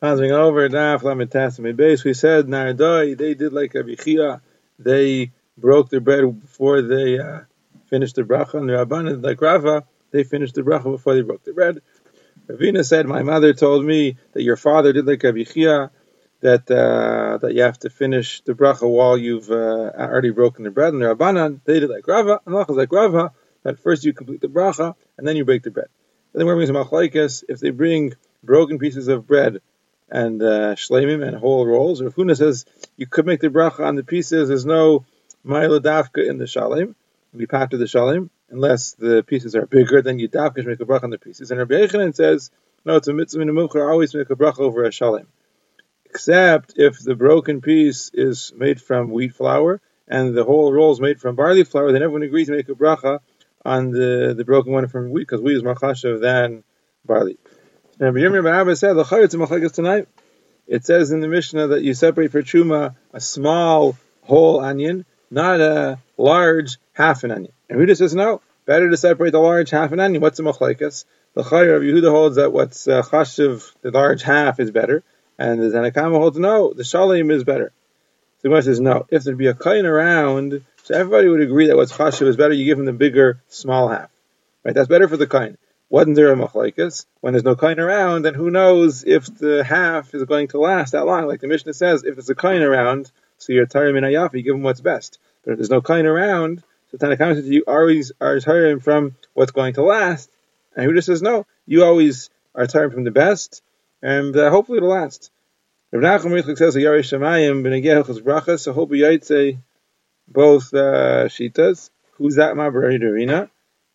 Passing over Daf Lamed base, we said Nardai they did like Rabbi Chiya, they broke their bread before they uh, finished the bracha, and the Rabbanan like Rava, they finished the bracha before they broke the bread. Ravina said, "My mother told me that your father did like Rabbi Chiya, that uh, that you have to finish the bracha while you've uh, already broken the bread." And the Rabbanan they did like Rava, and Allah like Rava, that first you complete the bracha and then you break the bread. And then we're going to if they bring broken pieces of bread and uh, shlemim and whole rolls. Rav Huna says you could make the bracha on the pieces. There's no ma'ila dafka in the shalim. We pack to the shalim unless the pieces are bigger. Then you dafka make a bracha on the pieces. And Rabbi Yochanan says no, it's a mitzvah in a. Always make a bracha over a shalim, except if the broken piece is made from wheat flour and the whole roll is made from barley flour. Then everyone agrees to make a bracha on the the broken one from wheat because wheat is more than barley. Now, Abba said, "The chayyot is machlekas tonight. It says in the Mishnah that you separate for truma a small whole onion, not a large half an onion. And Yehuda says no, better to separate the large half an onion. What's a machlekes? The Chayr of Yehuda holds that what's uh, chashiv, the large half, is better, and the Tanna Kamma holds no, the shalim is better. So the says no. If there'd be a kain around, so everybody would agree that what's chashiv is better. You give him the bigger small half, right? That's better for the kain wasn't there a machlekes? When there's no kain around, then who knows if the half is going to last that long? Like the Mishnah says, if there's a kain around, so you're tarim in you give him what's best. But if there's no kain around, so Tanakh says you always are tiring from what's going to last. And who just says no, you always are tiring from the best, and uh, hopefully it'll last. Rav Nachum Yitzchak says, a "Yarish Shemayim b'negehachas brachas." So hope say both uh, shitas. Who's that? My brother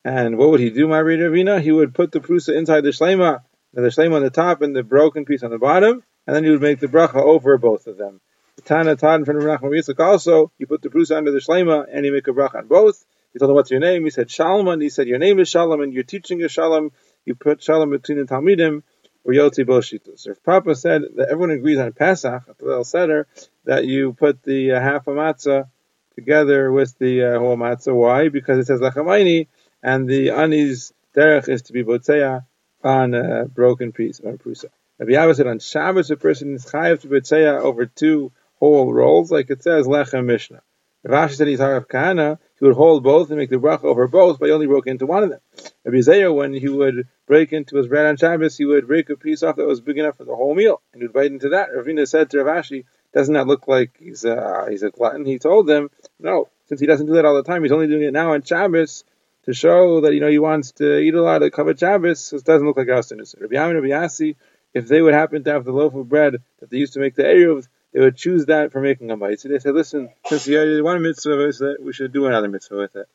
and what would he do, my reader Ravina? He would put the prusa inside the shlema, the shlema on the top and the broken piece on the bottom, and then he would make the bracha over both of them. The Tana Tad in front of Rachman Yitzchak also, he put the prusa under the shlema and he make a bracha on both. He told him, what's your name? He said, Shalom, and he said, your name is Shalom, and you're teaching a Shalom. You put Shalom between the Talmidim, or Yotzi Boshitus. If Papa said that everyone agrees on Pesach, at the little Seder, that you put the uh, half a matzah together with the uh, whole matzah. Why? Because it says Lachamaini, and the ani's derech is to be botzeya on a broken piece or prusa. Rabbi Abba said on Shabbos a person is chayav to botzeya over two whole rolls, like it says lechem mishneh. Rav Ashi said he's harav kahana, he would hold both and make the bracha over both, but he only broke into one of them. Rabbi Zeira, when he would break into his bread on Shabbos, he would break a piece off that was big enough for the whole meal, and he would bite into that. Ravina said to Rav Ashi, doesn't that look like he's a, he's a glutton? He told them, no, since he doesn't do that all the time, he's only doing it now on Shabbos, to show that you know he wants to eat a lot of covered Shabbos. it doesn't look like Austinus. Rabbi Yamin Rabbi Yasi, if they would happen to have the loaf of bread that they used to make the eruv, they would choose that for making a. So they said, listen, since you already one mitzvah, with it, we should do another mitzvah with it.